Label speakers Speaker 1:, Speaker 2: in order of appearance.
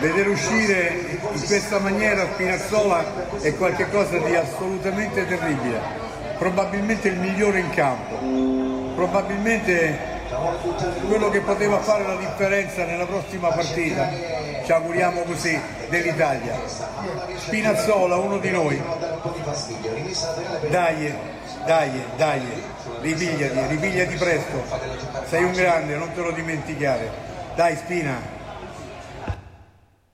Speaker 1: vedere uscire in questa maniera Spinazzola è qualcosa di assolutamente terribile, probabilmente il migliore in campo, probabilmente quello che poteva fare la differenza nella prossima partita, ci auguriamo così, dell'Italia. Spinazzola, uno di noi. Dai, dai, dai, ripigliati, ripigliati presto. Sei un grande, non te lo dimenticare. Dai Spina.